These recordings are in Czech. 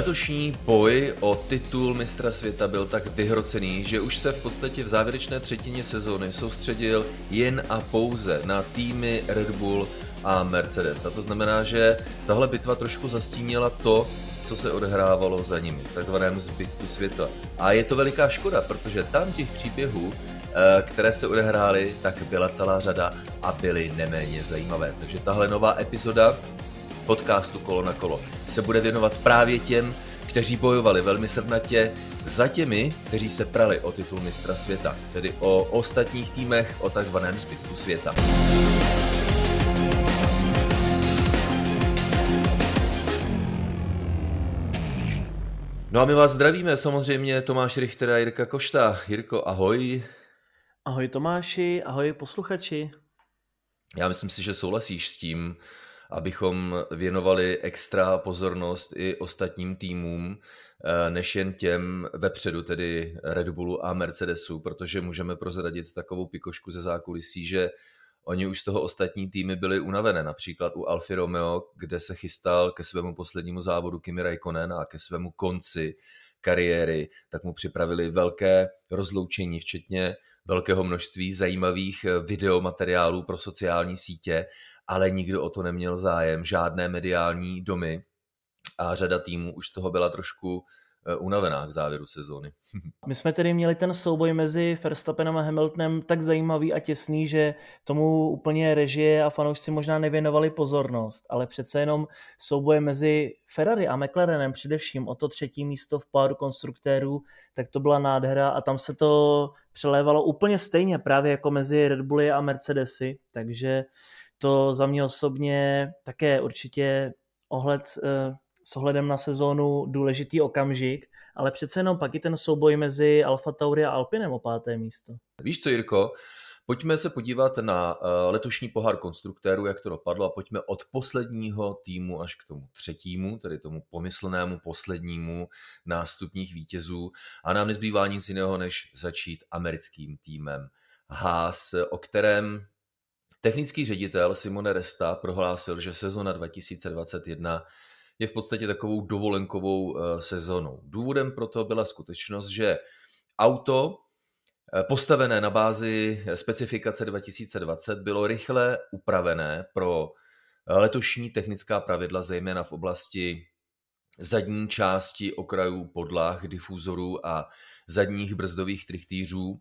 Letošní boj o titul mistra světa byl tak vyhrocený, že už se v podstatě v závěrečné třetině sezóny soustředil jen a pouze na týmy Red Bull a Mercedes. A to znamená, že tahle bitva trošku zastínila to, co se odehrávalo za nimi, v takzvaném zbytku světa. A je to veliká škoda, protože tam těch příběhů, eh, které se odehrály, tak byla celá řada a byly neméně zajímavé. Takže tahle nová epizoda podcastu Kolo na kolo se bude věnovat právě těm, kteří bojovali velmi srdnatě za těmi, kteří se prali o titul mistra světa, tedy o ostatních týmech, o takzvaném zbytku světa. No a my vás zdravíme, samozřejmě Tomáš Richter a Jirka Košta. Jirko, ahoj. Ahoj Tomáši, ahoj posluchači. Já myslím si, že souhlasíš s tím, abychom věnovali extra pozornost i ostatním týmům, eh, než jen těm vepředu, tedy Red Bullu a Mercedesu, protože můžeme prozradit takovou pikošku ze zákulisí, že oni už z toho ostatní týmy byli unavené, například u Alfa Romeo, kde se chystal ke svému poslednímu závodu Kimi Raikkonen a ke svému konci kariéry, tak mu připravili velké rozloučení, včetně velkého množství zajímavých videomateriálů pro sociální sítě ale nikdo o to neměl zájem, žádné mediální domy a řada týmů už z toho byla trošku eh, unavená k závěru sezóny. My jsme tedy měli ten souboj mezi Verstappenem a Hamiltonem tak zajímavý a těsný, že tomu úplně režie a fanoušci možná nevěnovali pozornost, ale přece jenom souboj mezi Ferrari a McLarenem především o to třetí místo v páru konstruktérů, tak to byla nádhera a tam se to přelévalo úplně stejně právě jako mezi Red Bully a Mercedesy, takže to za mě osobně také určitě ohled eh, s ohledem na sezónu důležitý okamžik, ale přece jenom pak i ten souboj mezi Alfa Tauri a Alpinem o páté místo. Víš co, Jirko, Pojďme se podívat na eh, letošní pohár konstruktérů, jak to dopadlo a pojďme od posledního týmu až k tomu třetímu, tedy tomu pomyslnému poslednímu nástupních vítězů a nám nezbývá nic jiného, než začít americkým týmem Haas, o kterém Technický ředitel Simone Resta prohlásil, že sezona 2021 je v podstatě takovou dovolenkovou eh, sezónou. Důvodem pro to byla skutečnost, že auto eh, postavené na bázi specifikace 2020 bylo rychle upravené pro eh, letošní technická pravidla, zejména v oblasti zadní části okrajů podlah, difuzorů a zadních brzdových trichtýřů,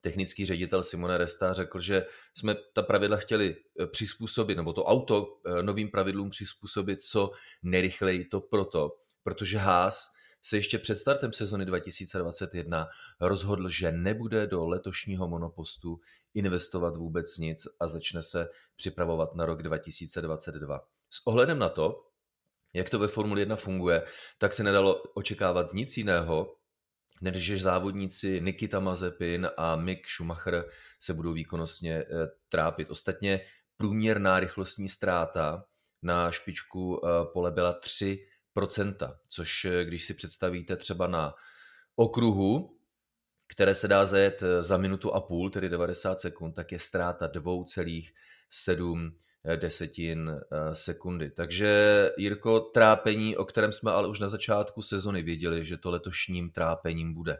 technický ředitel Simone Resta řekl, že jsme ta pravidla chtěli eh, přizpůsobit, nebo to auto eh, novým pravidlům přizpůsobit co nejrychleji. To proto, protože Haas se ještě před startem sezony 2021 rozhodl, že nebude do letošního monopostu investovat vůbec nic a začne se připravovat na rok 2022. S ohledem na to, jak to ve Formuli 1 funguje, tak se nedalo očekávat nic jiného, než závodníci Nikita Mazepin a Mick Schumacher se budou výkonnostně eh, trápit. Ostatně průměrná rychlostní ztráta na špičku eh, pole byla 3%, což eh, když si představíte třeba na okruhu, které se dá zajet za minutu a půl, tedy 90 sekund, tak je ztráta 2,7 desetin eh, sekundy. Takže Jirko, trápení, o kterém jsme ale už na začátku sezony věděli, že to letošním trápením bude.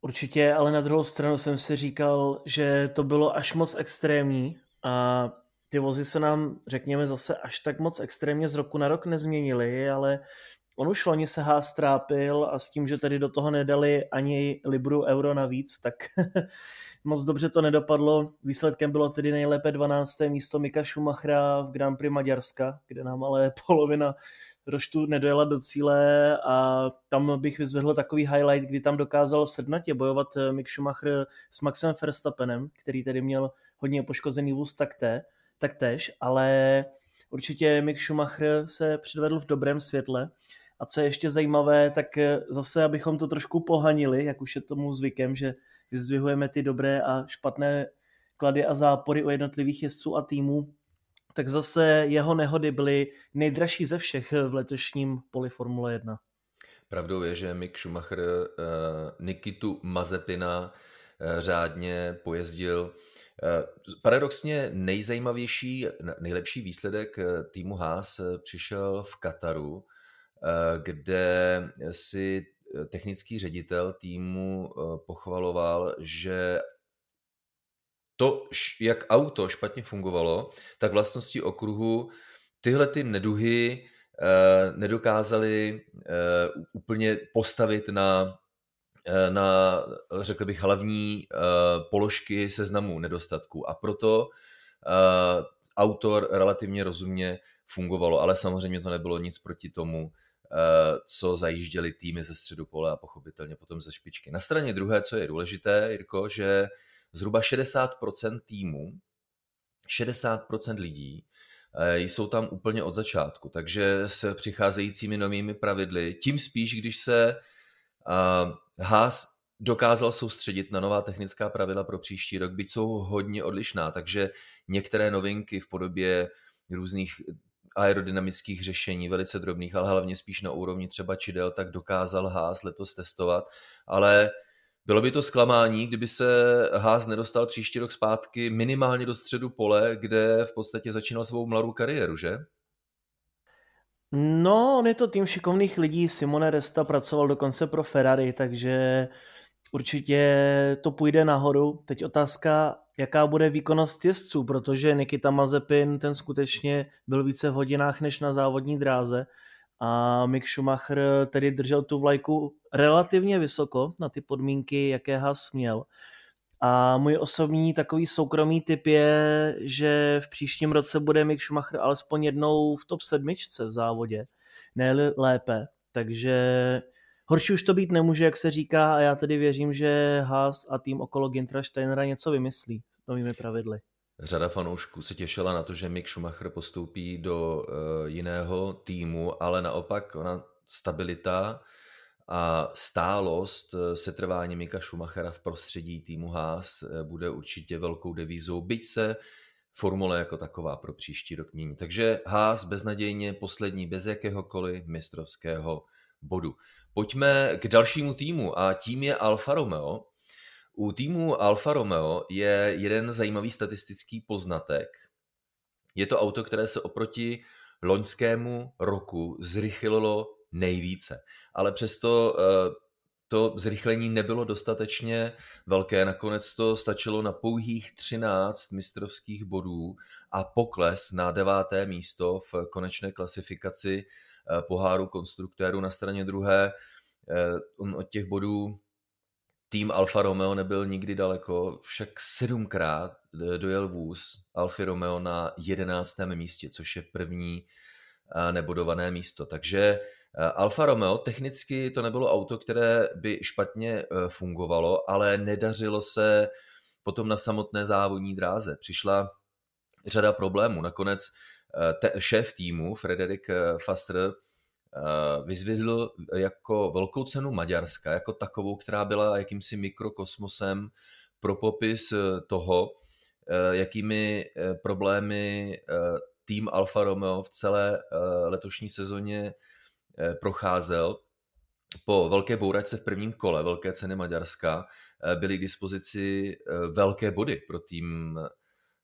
Určitě, ale na druhou stranu jsem si říkal, že to bylo až moc extrémní a ty vozy se nám, řekněme, zase až tak moc extrémně z roku na rok nezměnily, ale on už loni se Haas trápil a s tím, že tedy do toho nedali ani Libru euro navíc, tak moc dobře to nedopadlo. Výsledkem bylo tedy nejlépe 12. místo Mika Schumachera v Grand Prix Maďarska, kde nám ale polovina roštu nedojela do cíle a tam bych vyzvedl takový highlight, kdy tam dokázal sednatě bojovat eh, Mick Schumacher s Maxem Verstappenem, který tedy měl hodně poškozený vůz takté, taktéž, ale určitě Mick Schumacher se předvedl v dobrém světle. A co je ještě zajímavé, tak eh, zase, abychom to trošku pohanili, jak už je tomu zvykem, že vyzdvihujeme ty dobré a špatné klady a zápory u jednotlivých jezdců a týmů, tak zase jeho nehody byly nejdražší ze všech v letošním poli Formule 1. Pravdou je, že Mick Schumacher uh, Nikitu Mazepina řádně pojezdil. Uh, paradoxně nejzajímavější, nejlepší výsledek týmu Haas přišel v Kataru, kde si technický ředitel týmu pochvaloval, že to, jak auto špatně fungovalo, tak vlastnosti okruhu tyhle ty neduhy eh, nedokázali eh, úplně postavit na, eh, na, řekl bych, hlavní eh, položky seznamu nedostatků. A proto eh, autor relativně rozumně fungovalo, ale samozřejmě to nebylo nic proti tomu, eh, co zajížděli týmy ze středu pole a pochopitelně potom ze špičky. Na straně druhé, co je důležité, Jirko, že zhruba 60% týmů, 60% lidí eh, jsou tam úplně od začátku, takže s přicházejícími novými pravidly, tím spíš, když se Haas dokázal soustředit na nová technická pravidla pro příští rok, byť jsou hodně odlišná, takže některé novinky v podobě různých aerodynamických řešení, velice drobných, ale hlavně spíš na úrovni třeba čidel, tak dokázal Haas letos testovat, ale bylo by to zklamání, kdyby se Haas nedostal příští rok zpátky minimálně do středu pole, kde v podstatě začínal svou mladou kariéru, že? No, on je to tým šikovných lidí. Simone Resta pracoval dokonce pro Ferrari, takže určitě to půjde nahoru. Teď otázka, jaká bude výkonnost jezdců, protože Nikita Mazepin, ten skutečně byl více v hodinách než na závodní dráze a Mick Schumacher tedy držel tu vlajku relativně vysoko na ty podmínky, jaké Haas měl. A můj osobní takový soukromý typ je, že v příštím roce bude Mick Schumacher alespoň jednou v top sedmičce v závodě, ne lépe. Takže horší už to být nemůže, jak se říká, a já tedy věřím, že Haas a tým okolo Gintra Steinera něco vymyslí s novými pravidly. Řada fanoušků se těšila na to, že Mick Schumacher postoupí do uh, jiného týmu, ale naopak ona stabilita a stálost eh, setrvání Mika Schumachera v prostředí týmu Haas eh, bude určitě velkou devízou, byť se formule jako taková pro příští rok mění. Takže Haas beznadějně poslední bez jakéhokoliv mistrovského bodu. Pojďme k dalšímu týmu a tím je Alfa Romeo, u týmu Alfa Romeo je jeden zajímavý statistický poznatek. Je to auto, které se oproti loňskému roku zrychlilo nejvíce. Ale přesto eh, to zrychlení nebylo dostatečně velké. Nakonec to stačilo na pouhých 13 mistrovských bodů a pokles na deváté místo v konečné klasifikaci eh, poháru konstruktérů na straně druhé. Eh, on od těch bodů tým Alfa Romeo nebyl nikdy daleko, však sedmkrát dojel vůz Alfa Romeo na jedenáctém místě, což je první eh, nebodované místo. Takže eh, Alfa Romeo technicky to nebylo auto, které by špatně eh, fungovalo, ale nedařilo se potom na samotné závodní dráze. Přišla řada problémů. Nakonec te, šéf týmu, Frederik Fasser, Eh, vyzvedl jako velkou cenu Maďarska, jako takovou, která byla jakýmsi mikrokosmosem pro popis eh, toho, eh, jakými problémy tým Alfa Romeo v celé letošní sezóně procházel. Po velké bouračce v prvním kole velké ceny Maďarska byly k dispozici velké body pro tým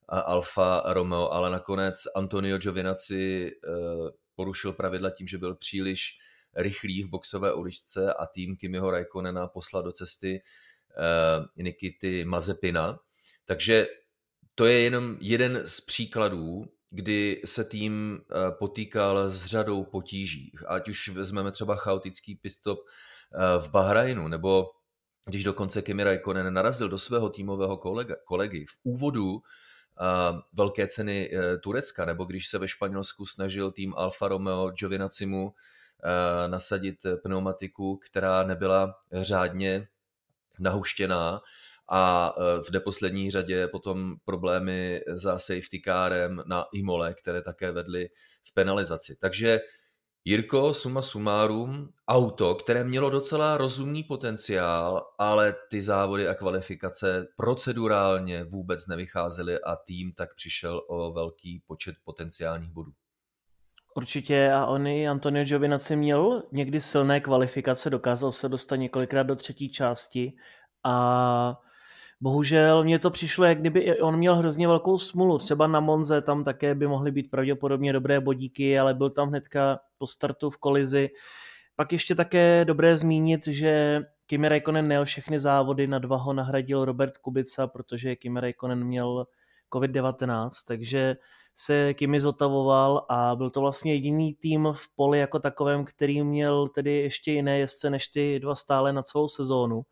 Alfa Romeo, ale nakonec Antonio Giovinazzi porušil pravidla tím, že byl příliš rychlý v boxové uličce a tým Kimiho Raikkonena poslal do cesty Nikity Mazepina. Takže to je jenom jeden z příkladů, kdy se tým uh, potýkal s řadou potíží. Ať už vezmeme třeba chaotický pistop uh, v Bahrajnu, nebo když dokonce Kimi Raikkonen narazil do svého týmového kolega, kolegy v úvodu velké ceny Turecka, nebo když se ve Španělsku snažil tým Alfa Romeo Giovinacimu nasadit pneumatiku, která nebyla řádně nahuštěná a e, v neposlední řadě potom problémy za safety kárem na Imole, které také vedly v penalizaci. Takže Jirko, suma sumárum, auto, které mělo docela rozumný potenciál, ale ty závody a kvalifikace procedurálně vůbec nevycházely a tým tak přišel o velký počet potenciálních bodů. Určitě a on i Antonio Giovinazzi měl někdy silné kvalifikace, dokázal se dostat několikrát do třetí části a Bohužel mně to přišlo, jak kdyby on měl hrozně velkou smulu. Třeba na Monze tam také by mohly být pravděpodobně dobré bodíky, ale byl tam hnedka po startu v kolizi. Pak ještě také dobré zmínit, že Kimi Raikkonen nejel všechny závody, na dva ho nahradil Robert Kubica, protože Kimi Raikkonen měl COVID-19, takže se Kimi zotavoval a byl to vlastně jediný tým v poli jako takovém, který měl tedy ještě jiné jezdce než ty dva stále na celou sezónu.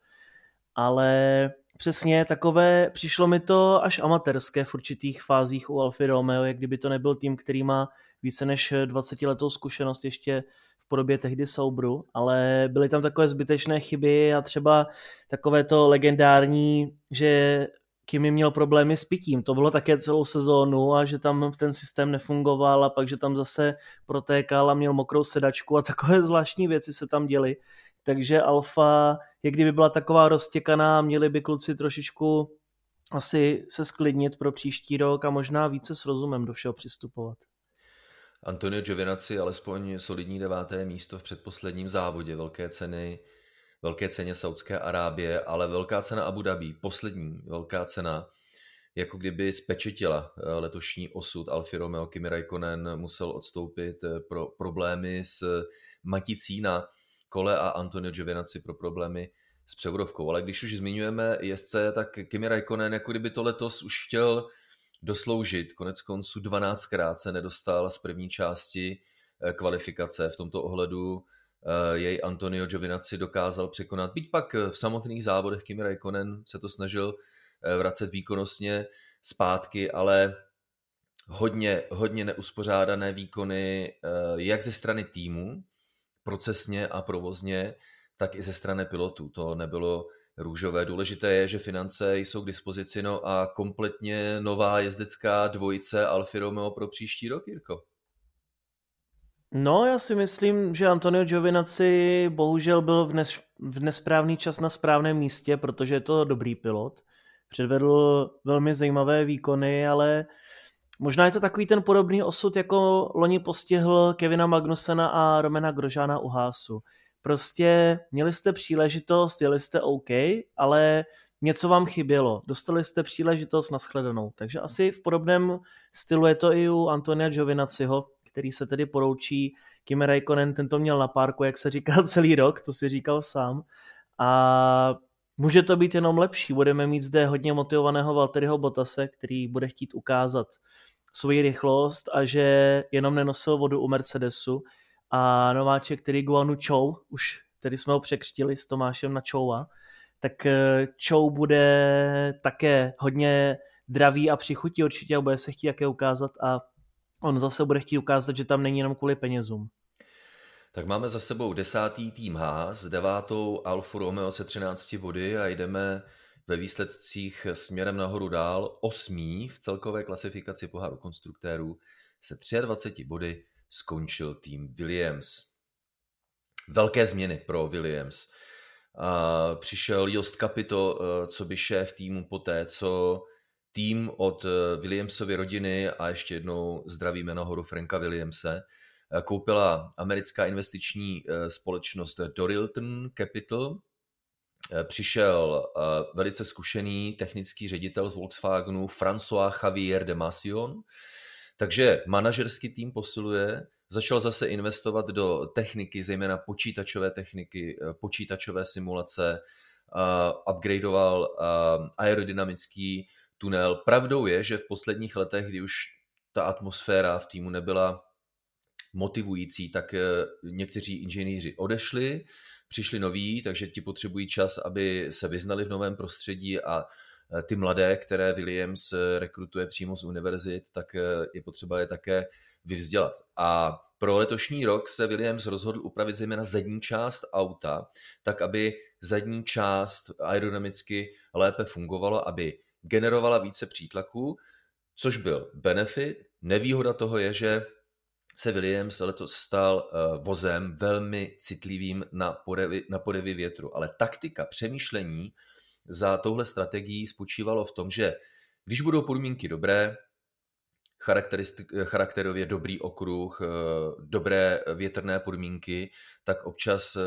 Ale přesně takové, přišlo mi to až amatérské v určitých fázích u Alfy Romeo, jak kdyby to nebyl tým, který má více než 20 letou zkušenost ještě v podobě tehdy Soubru, ale byly tam takové zbytečné chyby a třeba takové to legendární, že Kimi měl problémy s pitím. To bylo také celou sezónu a že tam ten systém nefungoval a pak, že tam zase protékal a měl mokrou sedačku a takové zvláštní věci se tam děly. Takže Alfa, jak kdyby byla taková roztěkaná, měli by kluci trošičku asi se sklidnit pro příští rok a možná více s rozumem do všeho přistupovat. Antonio Giovinazzi alespoň solidní deváté místo v předposledním závodě velké ceny velké ceně Saudské Arábie, ale velká cena Abu Dhabi, poslední velká cena, jako kdyby spečetila eh, letošní osud Alfa Romeo. Kimi Raikkonen musel odstoupit eh, pro problémy s maticí na kole a Antonio Giovinazzi pro problémy s převodovkou. Ale když už zmiňujeme jezdce, tak Kimi Raikkonen jako kdyby to letos už chtěl dosloužit. Konec konců 12krát se nedostal z první části eh, kvalifikace. V tomto ohledu Eh, jej Antonio Giovinazzi dokázal překonat. Byť pak eh, v samotných závodech Kimi Raikkonen se to snažil vracet výkonnostně zpátky, ale hodně, hodně neuspořádané výkony jak ze strany týmu, procesně a provozně, tak i ze strany pilotů. To nebylo růžové. Důležité je, že finance jsou k dispozici no a kompletně nová jezdecká dvojice Alfa Romeo pro příští rok, Jirko. No, já si myslím, že Antonio Giovinazzi bohužel byl v, nes, v nesprávný čas na správném místě, protože je to dobrý pilot. Předvedl velmi zajímavé výkony, ale možná je to takový ten podobný osud, jako loni postihl Kevina Magnusena a Romena Grožána u Hásu. Prostě měli jste příležitost, jeli jste OK, ale něco vám chybělo. Dostali jste příležitost na shledanou. Takže asi v podobném stylu je to i u Antonia Giovinazziho, který se tedy poroučí. Kimi Raikkonen ten to měl na párku, jak se říká celý rok, to si říkal sám. A může to být jenom lepší. Budeme mít zde hodně motivovaného Valtteriho Bottase, který bude chtít ukázat svoji rychlost a že jenom nenosil vodu u Mercedesu. A nováček, který Guanu Chou, už tedy jsme ho překřtili s Tomášem na Choua, tak eh, Chou bude také hodně dravý a přichutí určitě a bude se chtít také ukázat a on zase bude chtít ukázat, že tam není jenom kvůli penězům. Tak máme za sebou desátý tým H s devátou Alfa Romeo se 13 body a jdeme ve výsledcích směrem nahoru dál. Osmý v celkové klasifikaci poháru konstruktérů se 23 body skončil tým Williams. Velké změny pro Williams. Přišel Jost Capito, eh, co by šéf týmu poté, co tým od eh, Williamsovy rodiny a ještě jednou zdravíme nahoru Franka Williamse, eh, koupila americká investiční společnost Dorilton Capital. Přišel velice zkušený technický ředitel z Volkswagenu François Javier de Masion, takže manažerský tým posiluje, začal zase investovat do techniky, zejména počítačové techniky, počítačové simulace, upgradeoval aerodynamický tunel. Pravdou je, že v posledních letech, kdy už ta atmosféra v týmu nebyla motivující, tak eh, někteří inženýři odešli, přišli noví, takže ti potřebují čas, aby se vyznali v novém prostředí a eh, ty mladé, které Williams eh, rekrutuje přímo z univerzit, tak je potřeba je také vyvzdělat. A pro letošní rok se Williams rozhodl upravit zejména zadní část auta, tak aby zadní část aerodynamicky lépe fungovalo, aby generovala více přítlaků, což byl benefit. Nevýhoda toho je, že se Williams letos stal uh, vozem velmi citlivým na podevy, na podevy větru. Ale taktika přemýšlení za touhle strategií spočívalo v tom, že když budou podmínky dobré, charakterově dobrý okruh, uh, dobré větrné podmínky, tak občas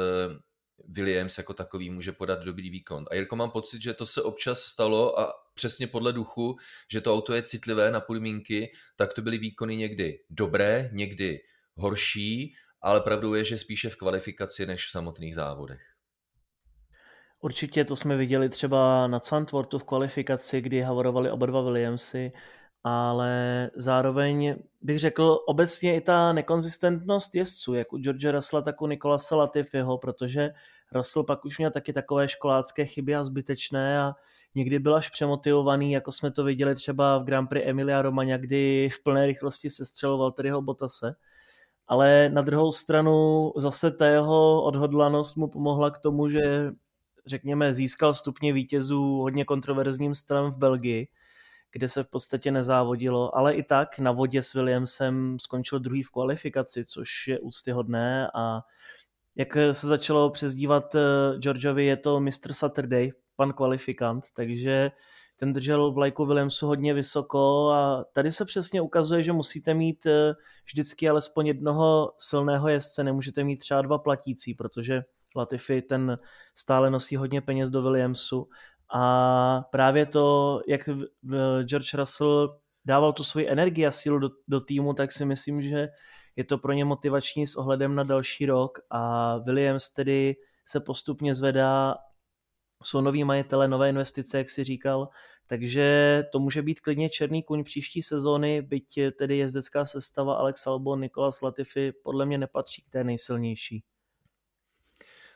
Williams jako takový může podat dobrý výkon. A Jirko, mám pocit, že to se občas stalo a přesně podle duchu, že to auto je citlivé na podmínky, tak to byly výkony někdy dobré, někdy horší, ale pravdou je, že spíše v kvalifikaci než v samotných závodech. Určitě to jsme viděli třeba na Sandwortu v kvalifikaci, kdy havarovali oba dva Williamsy, ale zároveň bych řekl obecně i ta nekonzistentnost jezdců, jak u George Russella, tak u Nikolasa Latifiho, protože Russell pak už měl taky takové školácké chyby a zbytečné a někdy byl až přemotivovaný, jako jsme to viděli třeba v Grand Prix Emilia Romagna, kdy v plné rychlosti se střeloval Terryho Botase. Ale na druhou stranu zase ta jeho odhodlanost mu pomohla k tomu, že řekněme získal stupně vítězů hodně kontroverzním stylem v Belgii, kde se v podstatě nezávodilo, ale i tak na vodě s Williamsem skončil druhý v kvalifikaci, což je úctyhodné a jak se začalo přezdívat eh, Georgeovi, je to Mr. Saturday, pan kvalifikant, takže ten držel vlajku Williamsu hodně vysoko a tady se přesně ukazuje, že musíte mít eh, vždycky alespoň jednoho silného jezdce, nemůžete mít třeba dva platící, protože Latifi ten stále nosí hodně peněz do Williamsu a právě to, jak George Russell dával tu svoji energii a sílu do, do týmu, tak si myslím, že je to pro ně motivační s ohledem na další rok a Williams tedy se postupně zvedá, jsou noví majitele, nové investice, jak si říkal, takže to může být klidně černý kuň příští sezóny, byť tedy jezdecká sestava Alex Albon, Nikolas Latifi podle mě nepatří k té nejsilnější.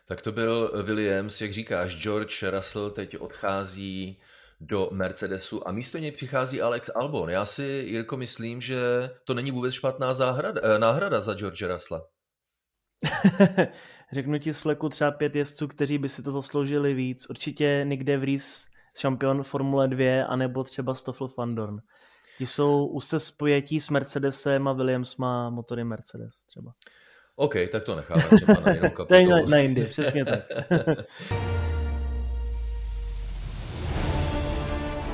Tak to byl Williams, jak říkáš, George Russell teď odchází do Mercedesu a místo něj přichází Alex Albon. Já si, Jirko, myslím, že to není vůbec špatná záhrada, eh, náhrada za George Russella. Řeknu ti z fleku třeba pět jezdců, kteří by si to zasloužili víc. Určitě Nick De Vries, šampion Formule 2, anebo třeba Stoffel van Dorn. Ti jsou úzce spojetí s Mercedesem a Williams má motory Mercedes třeba. OK, tak to necháme třeba na jinou kapitolu. na, na jindy, přesně tak.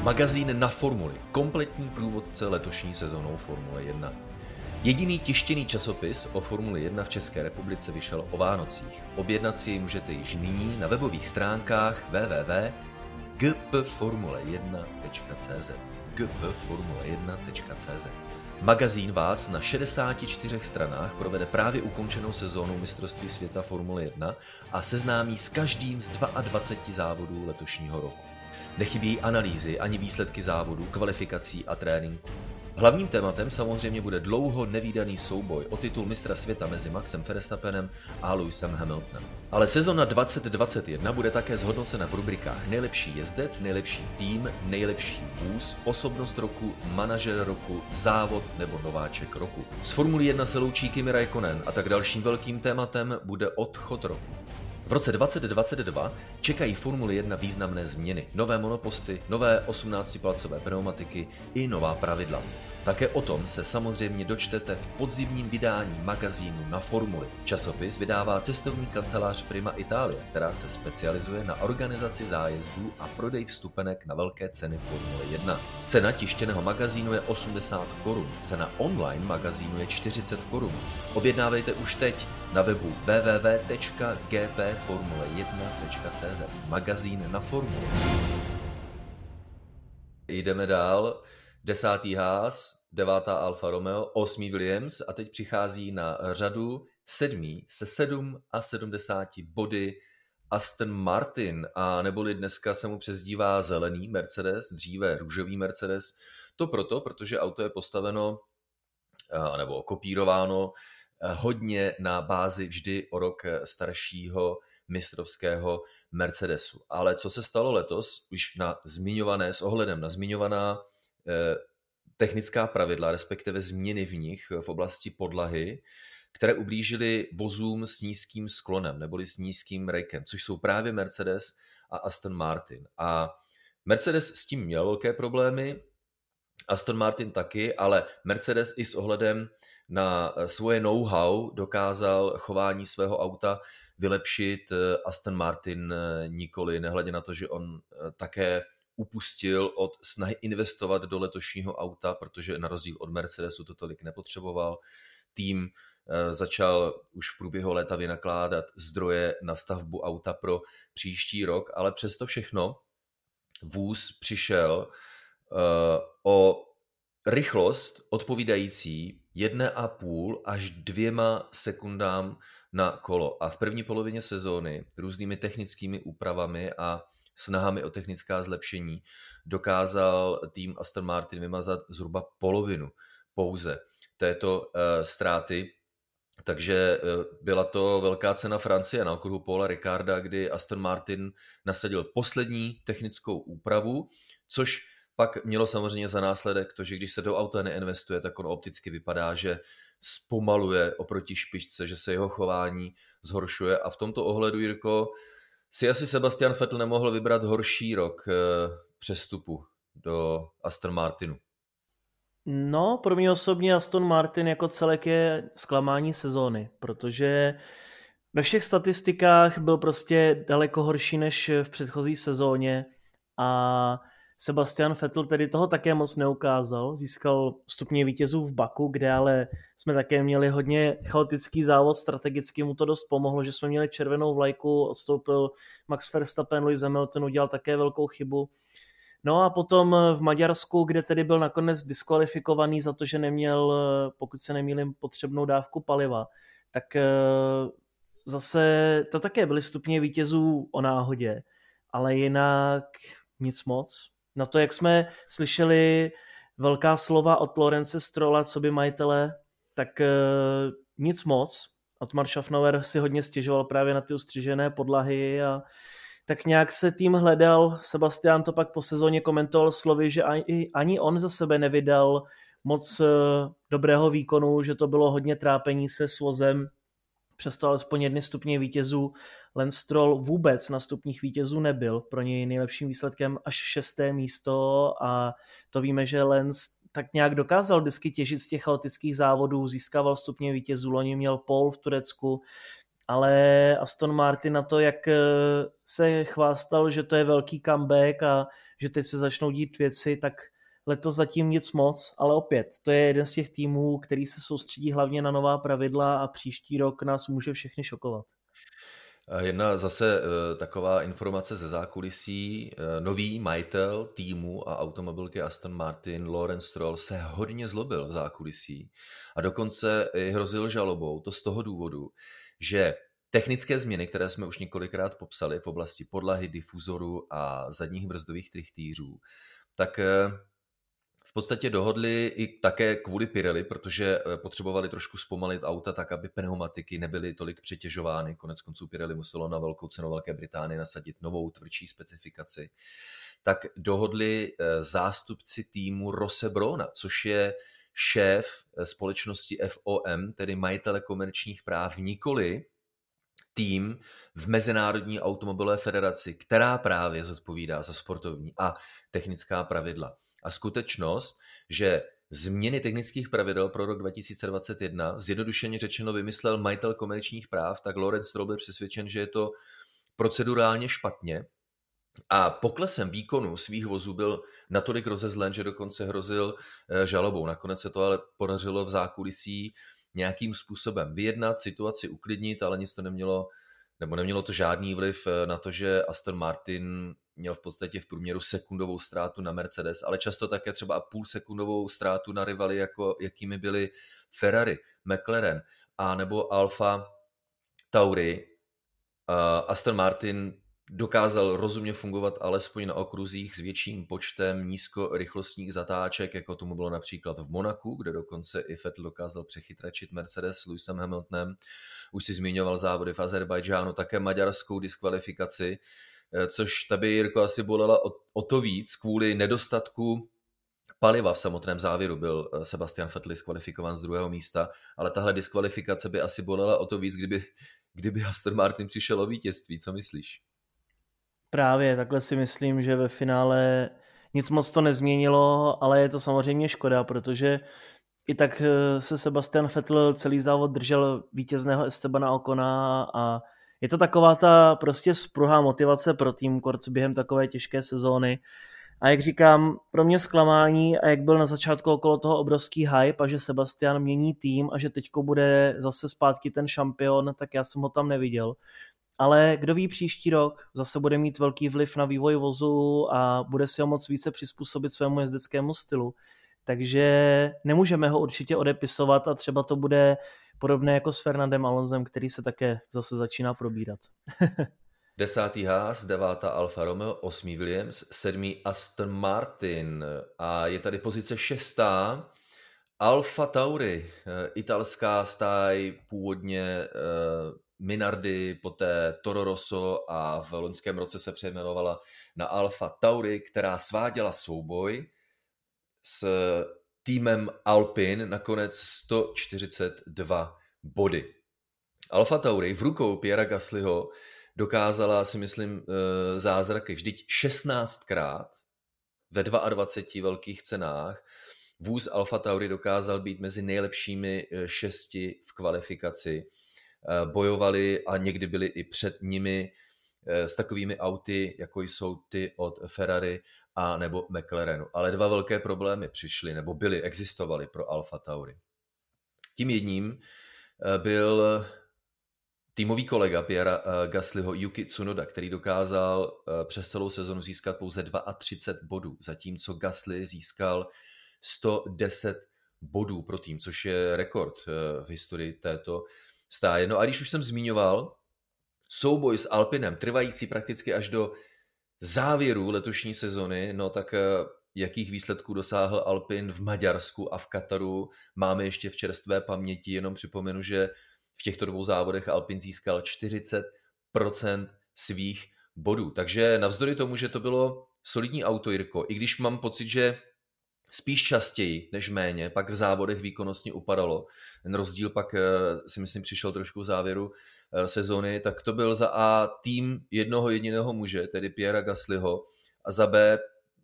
Magazín na Formuli, kompletní průvodce letošní sezónou Formule 1. Jediný tištěný časopis o Formuli 1 v České republice vyšel o Vánocích. Objednat si jej můžete již nyní na webových stránkách www.gpformule1.cz gpformule1.cz Magazín vás na 64 stranách provede právě ukončenou sezónou mistrovství světa Formule 1 a seznámí s každým z 22 závodů letošního roku. Nechybí analýzy ani výsledky závodů, kvalifikací a tréninku. Hlavním tématem samozřejmě bude dlouho nevýdaný souboj o titul mistra světa mezi Maxem Verstappenem a Lewisem Hamiltonem. Ale sezona 2021 bude také zhodnocena v rubrikách nejlepší jezdec, nejlepší tým, nejlepší vůz, osobnost roku, manažer roku, závod nebo nováček roku. Z Formuli 1 se loučí Kimi Raikkonen a tak dalším velkým tématem bude odchod roku. V roce 2022 čekají Formuli 1 významné změny, nové monoposty, nové 18-palcové pneumatiky i nová pravidla. Také o tom se samozřejmě dočtete v podzimním vydání magazínu na Formuli. Časopis vydává cestovní kancelář Prima Italia, která se specializuje na organizaci zájezdů a prodej vstupenek na velké ceny Formule 1. Cena tištěného magazínu je 80 korun, cena online magazínu je 40 korun. Objednávejte už teď na webu www.gpformule1.cz Magazín na Formuli. Jdeme dál. Desátý Haas, devátá Alfa Romeo, osmý Williams a teď přichází na řadu sedmý se 7 a 70 body Aston Martin a neboli dneska se mu přezdívá zelený Mercedes, dříve růžový Mercedes. To proto, protože auto je postaveno nebo kopírováno hodně na bázi vždy o rok staršího mistrovského Mercedesu. Ale co se stalo letos, už na zmiňované, s ohledem na zmiňovaná Eh, technická pravidla, respektive změny v nich v oblasti podlahy, které ublížily vozům s nízkým sklonem neboli s nízkým rekem, což jsou právě Mercedes a Aston Martin. A Mercedes s tím měl velké problémy, Aston Martin taky, ale Mercedes i s ohledem na svoje know-how dokázal chování svého auta vylepšit. Aston Martin nikoli, nehledě na to, že on také upustil od snahy investovat do letošního auta, protože na rozdíl od Mercedesu to tolik nepotřeboval. tým eh, začal už v průběhu léta vynakládat zdroje na stavbu auta pro příští rok, ale přesto všechno vůz přišel o rychlost odpovídající 1,5 až dvěma sekundám na kolo. A v první polovině sezóny různými technickými úpravami a snahami o technická zlepšení dokázal tým Aston Martin vymazat zhruba polovinu pouze této uh, ztráty. Takže uh, byla to velká cena Francie na okruhu Paula Ricarda, kdy Aston Martin nasadil poslední technickou úpravu, což pak mělo samozřejmě za následek to, že když se do auta neinvestuje, tak on opticky vypadá, že zpomaluje oproti špičce, že se jeho chování zhoršuje a v tomto ohledu, Jirko, si asi Sebastian Vettel nemohl vybrat horší rok eh, přestupu do Aston Martinu. No, pro mě osobně Aston Martin jako celek je zklamání sezóny, protože ve všech statistikách byl prostě daleko horší než v předchozí sezóně a Sebastian Vettel tedy toho také moc neukázal, získal stupně vítězů v Baku, kde ale jsme také měli hodně chaotický závod, strategicky mu to dost pomohlo, že jsme měli červenou vlajku, odstoupil Max Verstappen, Lewis Hamilton udělal také velkou chybu. No a potom v Maďarsku, kde tedy byl nakonec diskvalifikovaný za to, že neměl, pokud se nemýlím, potřebnou dávku paliva, tak eh, zase to také byly stupně vítězů o náhodě, ale jinak nic moc. Na to, jak jsme slyšeli velká slova od Lorence Strola, co by majitele, tak uh, nic moc. Otmar Schaffnauer si hodně stěžoval právě na ty ustřižené podlahy a tak nějak se tým hledal. Sebastian to pak po sezóně komentoval slovy, že ani, ani on za sebe nevydal moc uh, dobrého výkonu, že to bylo hodně trápení se s vozem, přesto alespoň jedny stupně vítězů. Lance Stroll vůbec na stupních vítězů nebyl, pro něj nejlepším výsledkem až šesté místo a to víme, že Lance tak nějak dokázal vždycky těžit z těch chaotických závodů, získával stupně vítězů, loni měl pol v Turecku, ale Aston Martin na to, jak eh, se chvástal, že to je velký comeback a že teď se začnou dít věci, tak Letos zatím nic moc, ale opět, to je jeden z těch týmů, který se soustředí hlavně na nová pravidla a příští rok nás může všechny šokovat. Jedna zase eh, taková informace ze zákulisí. Eh, nový majitel týmu a automobilky Aston Martin, Lawrence Stroll, se hodně zlobil v zákulisí a dokonce i hrozil žalobou. To z toho důvodu, že technické změny, které jsme už několikrát popsali v oblasti podlahy, difuzoru a zadních brzdových trichtýřů, tak eh, v podstatě dohodli i také kvůli Pirelli, protože eh, potřebovali trošku zpomalit auta tak, aby pneumatiky nebyly tolik přetěžovány. Konec konců Pirelli muselo na velkou cenu Velké Británie nasadit novou tvrdší specifikaci. Tak dohodli eh, zástupci týmu Rosebrona, což je šéf eh, společnosti FOM, tedy majitele komerčních práv, nikoli tým v Mezinárodní automobilové federaci, která právě zodpovídá za sportovní a technická pravidla. A skutečnost, že změny technických pravidel pro rok 2021 zjednodušeně řečeno vymyslel majitel komerčních práv, tak Lorenz Stroll byl přesvědčen, že je to procedurálně špatně a poklesem výkonu svých vozů byl natolik rozezlen, že dokonce hrozil eh, žalobou. Nakonec se to ale podařilo v zákulisí nějakým způsobem vyjednat, situaci uklidnit, ale nic to nemělo, nebo nemělo to žádný vliv eh, na to, že Aston Martin měl v podstatě v průměru sekundovou ztrátu na Mercedes, ale často také třeba půl sekundovou ztrátu na rivaly, jako jakými byly Ferrari, McLaren a nebo Alfa Tauri. Uh, Aston Martin dokázal rozumně fungovat alespoň na okruzích s větším počtem nízkorychlostních zatáček, jako tomu bylo například v Monaku, kde dokonce i Vettel dokázal přechytračit Mercedes s Lewisem Hamiltonem. Už si zmiňoval závody v Azerbajdžánu, také maďarskou diskvalifikaci. Eh, což ta by Jirko asi bolela o, o to víc kvůli nedostatku paliva v samotném závěru byl eh, Sebastian Vettel diskvalifikován z druhého místa, ale tahle diskvalifikace by asi bolela o to víc, kdyby, kdyby Aston Martin přišel o vítězství. Co myslíš? Právě, takhle si myslím, že ve finále nic moc to nezměnilo, ale je to samozřejmě škoda, protože i tak eh, se Sebastian Vettel celý závod držel vítězného Estebana Okona a je to taková ta prostě spruhá motivace pro tým kort během takové těžké sezóny A jak říkám, pro mě zklamání a jak byl na začátku okolo toho obrovský hype a že Sebastian mění tým a že teďko bude zase zpátky ten šampion, tak já jsem ho tam neviděl. Ale kdo ví příští rok, zase bude mít velký vliv na vývoj vozu a bude si ho moc více přizpůsobit svému jezdeckému stylu. Takže nemůžeme ho určitě odepisovat a třeba to bude podobné jako s Fernandem Alonzem, který se také zase začíná probírat. Desátý Haas, devátá Alfa Romeo, osmý Williams, sedmý Aston Martin a je tady pozice šestá Alfa Tauri, eh, italská stáj, původně eh, Minardi, poté Toro Rosso a v loňském roce se přejmenovala na Alfa Tauri, která sváděla souboj s týmem Alpin nakonec 142 body. Alfa Tauri v rukou Piera Gaslyho dokázala, si myslím, eh, zázraky. Vždyť 16krát ve 22 velkých cenách vůz Alfa Tauri dokázal být mezi nejlepšími eh, šesti v kvalifikaci. Eh, bojovali a někdy byli i před nimi s takovými auty, jako jsou ty od Ferrari a nebo McLarenu. Ale dva velké problémy přišly, nebo byly, existovaly pro Alfa Tauri. Tím jedním byl týmový kolega Piera eh, Gaslyho Yuki Tsunoda, který dokázal eh, přes celou sezonu získat pouze 32 bodů, zatímco Gasly získal 110 bodů pro tým, což je rekord eh, v historii této stáje. No a když už jsem zmiňoval souboj s Alpinem, trvající prakticky až do závěru letošní sezony, no tak jakých výsledků dosáhl Alpin v Maďarsku a v Kataru, máme ještě v čerstvé paměti, jenom připomenu, že v těchto dvou závodech Alpin získal 40% svých bodů. Takže navzdory tomu, že to bylo solidní auto, Jirko, i když mám pocit, že spíš častěji než méně, pak v závodech výkonnostně upadalo. Ten rozdíl pak eh, si myslím přišel trošku v závěru eh, sezony, tak to byl za A tým jednoho jediného muže, tedy Piera Gaslyho, a za B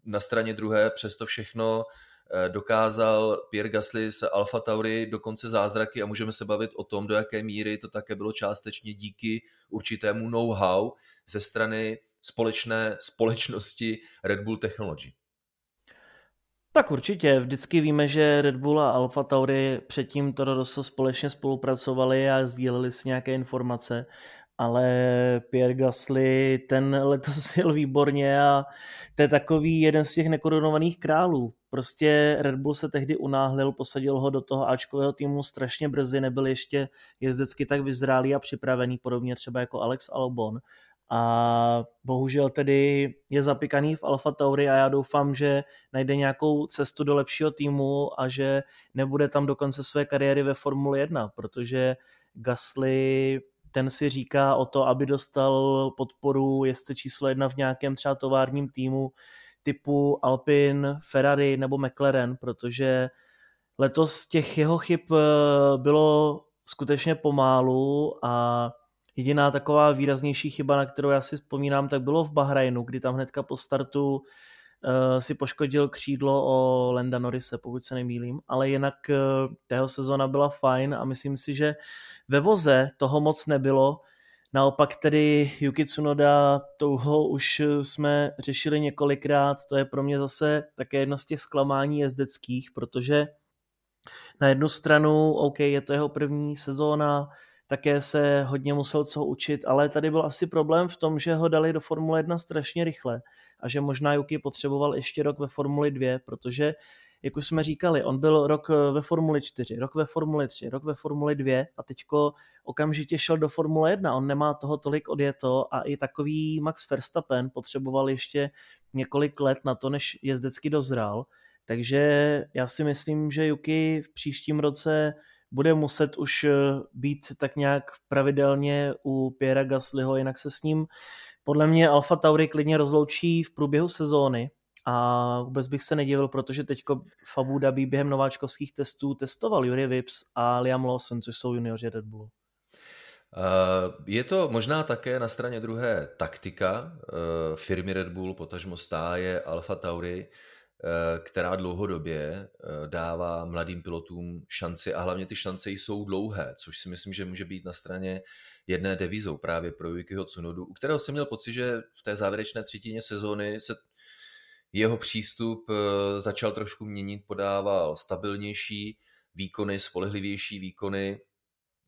na straně druhé přesto všechno Eh, dokázal Pierre Gasly z Alfa Tauri dokonce zázraky a můžeme se bavit o tom, do jaké míry to také bylo částečně díky určitému know-how ze strany společné společnosti Red Bull Technology. Tak určitě, vždycky víme, že Red Bull a Alfa Tauri předtím Toro Rosso společně spolupracovali a sdíleli si nějaké informace ale Pierre Gasly ten letos jel výborně a to je takový jeden z těch nekorunovaných králů. Prostě Red Bull se tehdy unáhlil, posadil ho do toho Ačkového týmu strašně brzy, nebyl ještě jezdecky tak vyzrálý a připravený, podobně třeba jako Alex Albon. A bohužel tedy je zapikaný v Alfa Tauri a já doufám, že najde nějakou cestu do lepšího týmu a že nebude tam do konce své kariéry ve Formule 1, protože Gasly ten si říká o to, aby dostal podporu jezdce číslo jedna v nějakém třeba továrním týmu typu Alpine, Ferrari nebo McLaren, protože letos těch jeho chyb eh, bylo skutečně pomálu a jediná taková výraznější chyba, na kterou já si vzpomínám, tak bylo v Bahrajnu, kdy tam hnedka po startu uh, si poškodil křídlo o Lenda Norise, pokud se nemýlím, ale jinak uh, tého sezona byla fajn a myslím si, že ve voze toho moc nebylo, Naopak tedy Yuki Tsunoda, touho už jsme řešili několikrát, to je pro mě zase také jedno z těch zklamání jezdeckých, protože na jednu stranu, OK, je to jeho první sezóna, také se hodně musel co učit, ale tady byl asi problém v tom, že ho dali do Formule 1 strašně rychle a že možná Yuki potřeboval ještě rok ve Formuli 2, protože jak už jsme říkali, on byl rok ve Formuli 4, rok ve Formuli 3, rok ve Formuli 2 a teďko okamžitě šel do Formule 1. On nemá toho tolik odjeto a i takový Max Verstappen potřeboval ještě několik let na to, než jezdecky dozrál. Takže já si myslím, že Yuki v příštím roce bude muset už eh, být tak nějak pravidelně u Piera Gaslyho, jinak se s ním podle mě Alfa Tauri klidně rozloučí v průběhu sezóny a vůbec bych se nedivil, protože teďko v Abu Dhabi během nováčkovských testů testoval Jury Vips a Liam Lawson, což jsou junioři Red Bullu. Eh, je to možná také na straně druhé taktika eh, firmy Red Bull, potažmo stáje Alfa Tauri, která dlouhodobě eh, dává mladým pilotům šanci a hlavně ty šance jsou dlouhé, což si myslím, že může být na straně jedné devizou právě pro Yukiho Tsunodu, u kterého jsem měl pocit, že v té závěrečné třetině sezóny se jeho přístup eh, začal trošku měnit, podával stabilnější výkony, spolehlivější výkony.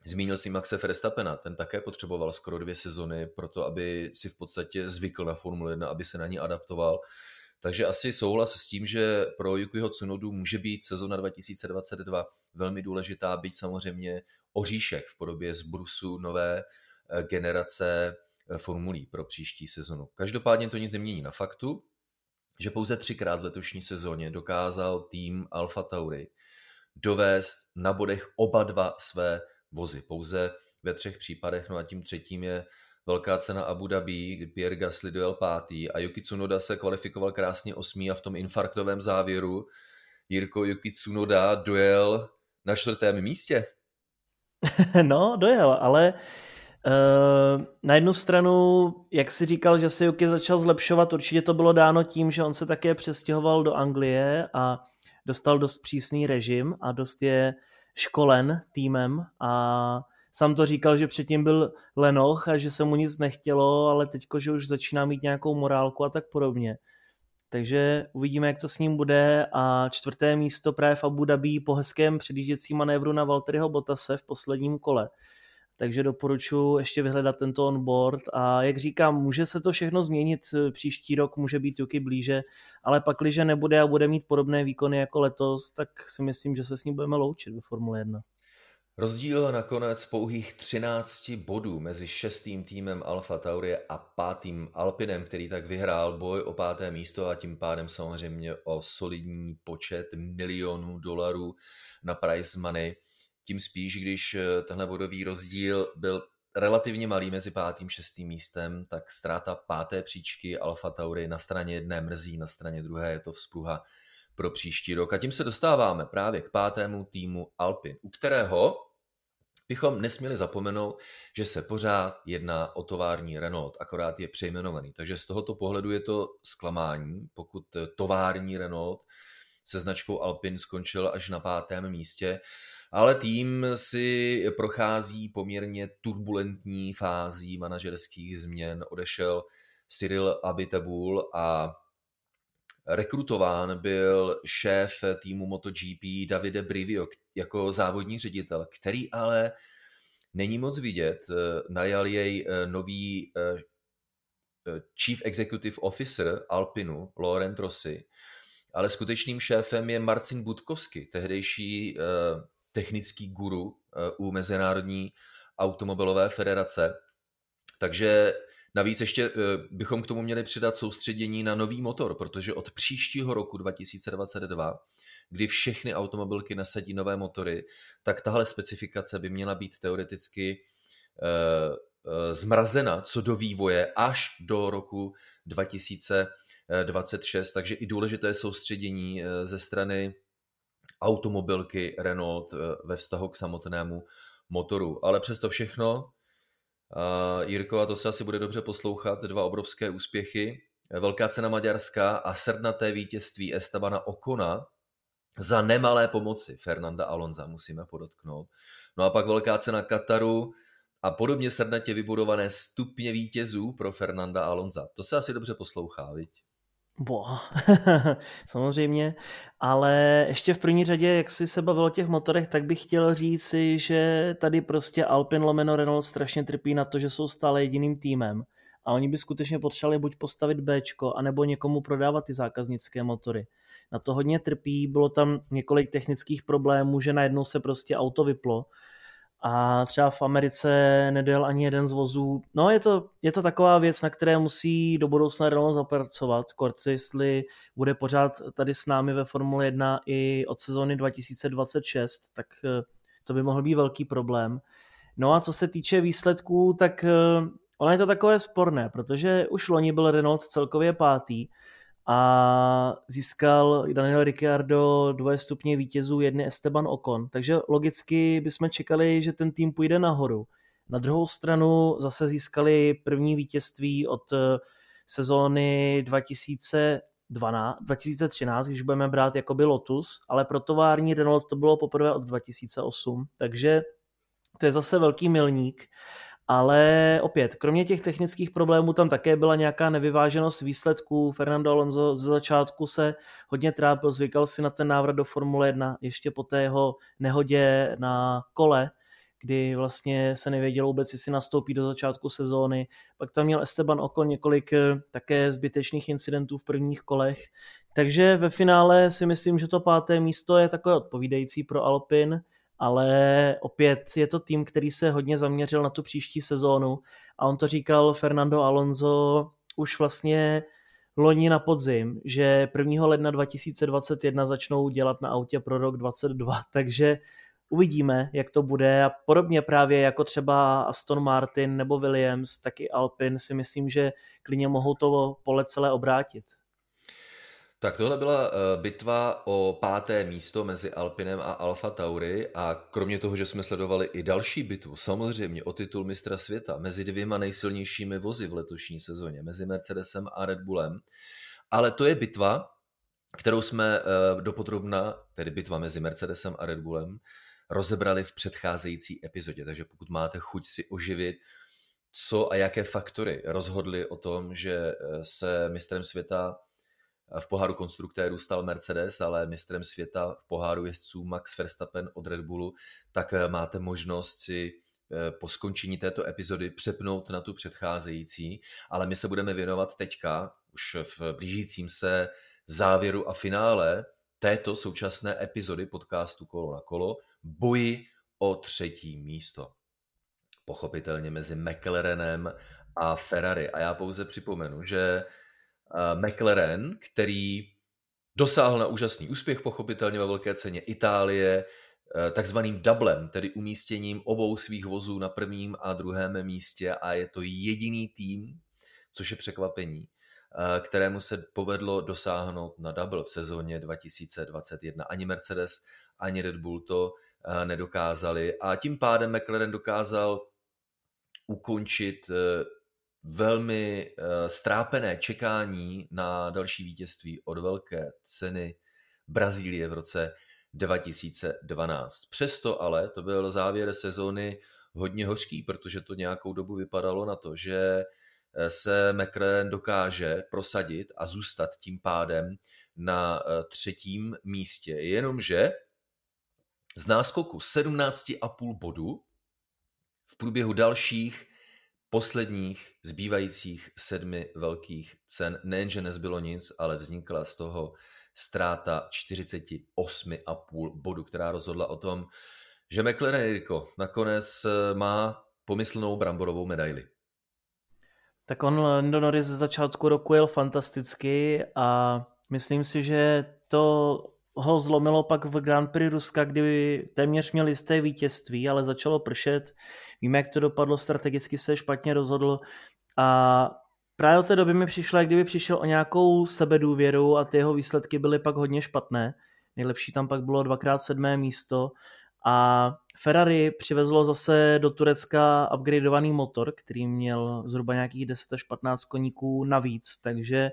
Zmínil si Maxe Verstappena, ten také potřeboval skoro dvě sezony pro to, aby si v podstatě zvykl na Formule 1, aby se na ní adaptoval. Takže asi souhlas s tím, že pro Yukiho Tsunodu může být sezona 2022 velmi důležitá, být samozřejmě oříšek v podobě zbrusu nové eh, generace eh, formulí pro příští sezonu. Každopádně to nic nemění na faktu, že pouze třikrát v letošní sezóně dokázal tým Alfa Tauri dovést na bodech oba dva své vozy. Pouze ve třech případech, no a tím třetím je velká cena Abu Dhabi, Pierre Gasly dojel pátý a Yuki Tsunoda se kvalifikoval krásně osmý a v tom infarktovém závěru Jirko Yuki Tsunoda dojel na čtvrtém místě. no, dojel, ale Uh, na jednu stranu, jak si říkal, že se Yuki začal zlepšovat, určitě to bylo dáno tím, že on se také přestěhoval do Anglie a dostal dost přísný režim a dost je školen týmem a sám to říkal, že předtím byl lenoch a že se mu nic nechtělo, ale teďko, že už začíná mít nějakou morálku a tak podobně. Takže uvidíme, jak to s ním bude a čtvrté místo právě v Abu Dhabi po hezkém předjížděcím manévru na Valtteriho Bottase v posledním kole takže doporučuji ještě vyhledat tento onboard a jak říkám, může se to všechno změnit příští rok, může být Yuki blíže, ale pak, když nebude a bude mít podobné výkony jako letos, tak si myslím, že se s ním budeme loučit ve Formule 1. Rozdíl nakonec pouhých 13 bodů mezi šestým týmem Alfa Tauri a pátým Alpinem, který tak vyhrál boj o páté místo a tím pádem samozřejmě o solidní počet milionů dolarů na prize money tím spíš, když eh, tenhle bodový rozdíl byl relativně malý mezi pátým šestým místem, tak ztráta páté příčky Alfa Tauri na straně jedné mrzí, na straně druhé je to vzpruha pro příští rok. A tím se dostáváme právě k pátému týmu Alpin, u kterého bychom nesměli zapomenout, že se pořád jedná o tovární Renault, akorát je přejmenovaný. Takže z tohoto pohledu je to zklamání, pokud tovární Renault se značkou Alpin skončil až na pátém místě ale tým si prochází poměrně turbulentní fází manažerských změn. Odešel Cyril Abitabul a rekrutován byl šéf týmu MotoGP Davide Brivio jako závodní ředitel, který ale není moc vidět. Najal jej eh, nový eh, Chief Executive Officer Alpinu, Laurent Rossi, ale skutečným šéfem je Marcin Budkovsky, tehdejší eh, technický guru eh, u Mezinárodní automobilové federace. Takže navíc ještě eh, bychom k tomu měli přidat soustředění na nový motor, protože od příštího roku 2022, kdy všechny automobilky nasadí nové motory, tak tahle specifikace by měla být teoreticky eh, zmrazena co do vývoje až do roku 2026, takže i důležité soustředění ze strany automobilky Renault eh, ve vztahu k samotnému motoru. Ale přesto všechno, uh, Jirko, a to se asi bude dobře poslouchat, dva obrovské úspěchy. Velká cena Maďarska a srdnaté vítězství Estabana Okona za nemalé pomoci Fernanda Alonza, musíme podotknout. No a pak velká cena Kataru a podobně srdnatě vybudované stupně vítězů pro Fernanda Alonza. To se asi dobře poslouchá, viď? Bo, samozřejmě, ale ještě v první řadě, jak jsi se bavil o těch motorech, tak bych chtěl říci, že tady prostě Alpine lomeno Renault strašně trpí na to, že jsou stále jediným týmem. A oni by skutečně potřebovali buď postavit B, anebo někomu prodávat ty zákaznické motory. Na to hodně trpí, bylo tam několik technických problémů, že najednou se prostě auto vyplo, a třeba v Americe nedojel ani jeden z vozů. No je to, je to taková věc, na které musí do budoucna Renault zapracovat. Kort, jestli bude pořád tady s námi ve Formule 1 i od sezóny 2026, tak eh, to by mohl být velký problém. No a co se týče výsledků, tak eh, ono je to takové sporné, protože už loni byl Renault celkově pátý, a získal Daniel Ricciardo dvoje stupně vítězů, jedny Esteban Ocon, takže logicky bychom čekali, že ten tým půjde nahoru. Na druhou stranu zase získali první vítězství od eh, sezóny 2012, 2013, když budeme brát jakoby Lotus, ale pro tovární Renault to bylo poprvé od 2008, takže to je zase velký milník ale opět, kromě těch technických problémů tam také byla nějaká nevyváženost výsledků. Fernando Alonso ze začátku se hodně trápil, zvykal si na ten návrat do Formule 1 ještě po té jeho nehodě na kole, kdy vlastně se nevědělo vůbec, jestli nastoupí do začátku sezóny. Pak tam měl Esteban Ocon několik eh, také zbytečných incidentů v prvních kolech. Takže ve finále si myslím, že to páté místo je takové odpovídající pro Alpin ale opět je to tým, který se hodně zaměřil na tu příští sezónu a on to říkal Fernando Alonso už vlastně loni na podzim, že 1. ledna 2021 začnou dělat na autě pro rok 2022, takže uvidíme, jak to bude a podobně právě jako třeba Aston Martin nebo Williams, tak i Alpin si myslím, že klidně mohou to pole celé obrátit. Tak tohle byla uh, bitva o páté místo mezi Alpinem a Alfa Tauri a kromě toho, že jsme sledovali i další bitvu, samozřejmě o titul mistra světa mezi dvěma nejsilnějšími vozy v letošní sezóně, mezi Mercedesem a Red Bullem, ale to je bitva, kterou jsme uh, dopodrobna, tedy bitva mezi Mercedesem a Red Bullem, rozebrali v předcházející epizodě, takže pokud máte chuť si oživit, co a jaké faktory rozhodly o tom, že eh, se mistrem světa v poháru konstruktérů stal Mercedes, ale mistrem světa v poháru jezdců Max Verstappen od Red Bullu, tak eh, máte možnost si eh, po skončení této epizody přepnout na tu předcházející, ale my se budeme věnovat teďka, už v blížícím se závěru a finále této současné epizody podcastu Kolo na kolo, boji o třetí místo. Pochopitelně mezi McLarenem a Ferrari. A já pouze připomenu, že McLaren, který dosáhl na úžasný úspěch, pochopitelně ve velké ceně Itálie, eh, takzvaným doublem, tedy umístěním obou svých vozů na prvním a druhém místě a je to jediný tým, což je překvapení, eh, kterému se povedlo dosáhnout na double v sezóně 2021. Ani Mercedes, ani Red Bull to nedokázali a tím pádem McLaren dokázal ukončit velmi uh, strápené čekání na další vítězství od velké ceny Brazílie v roce 2012. Přesto ale to byl závěr sezóny hodně hořký, protože to nějakou dobu vypadalo na to, že eh, se McLaren dokáže prosadit a zůstat tím pádem na eh, třetím místě. Jenomže z náskoku 17,5 bodu v průběhu dalších posledních zbývajících sedmi velkých cen nejenže nezbylo nic, ale vznikla z toho ztráta 48,5 bodu, která rozhodla o tom, že McLaren Eriko nakonec eh, má pomyslnou bramborovou medaili. Tak on Lando Norris z začátku roku jel fantasticky a myslím si, že to ho zlomilo pak v Grand Prix Ruska, kdy téměř měl jisté vítězství, ale začalo pršet. Víme, jak to dopadlo, strategicky se špatně rozhodl a právě od té doby mi přišlo, jak kdyby přišel o nějakou sebedůvěru a ty jeho výsledky byly pak hodně špatné. Nejlepší tam pak bylo dvakrát sedmé místo a Ferrari přivezlo zase do Turecka upgradeovaný motor, který měl zhruba nějakých 10 až 15 koníků navíc, takže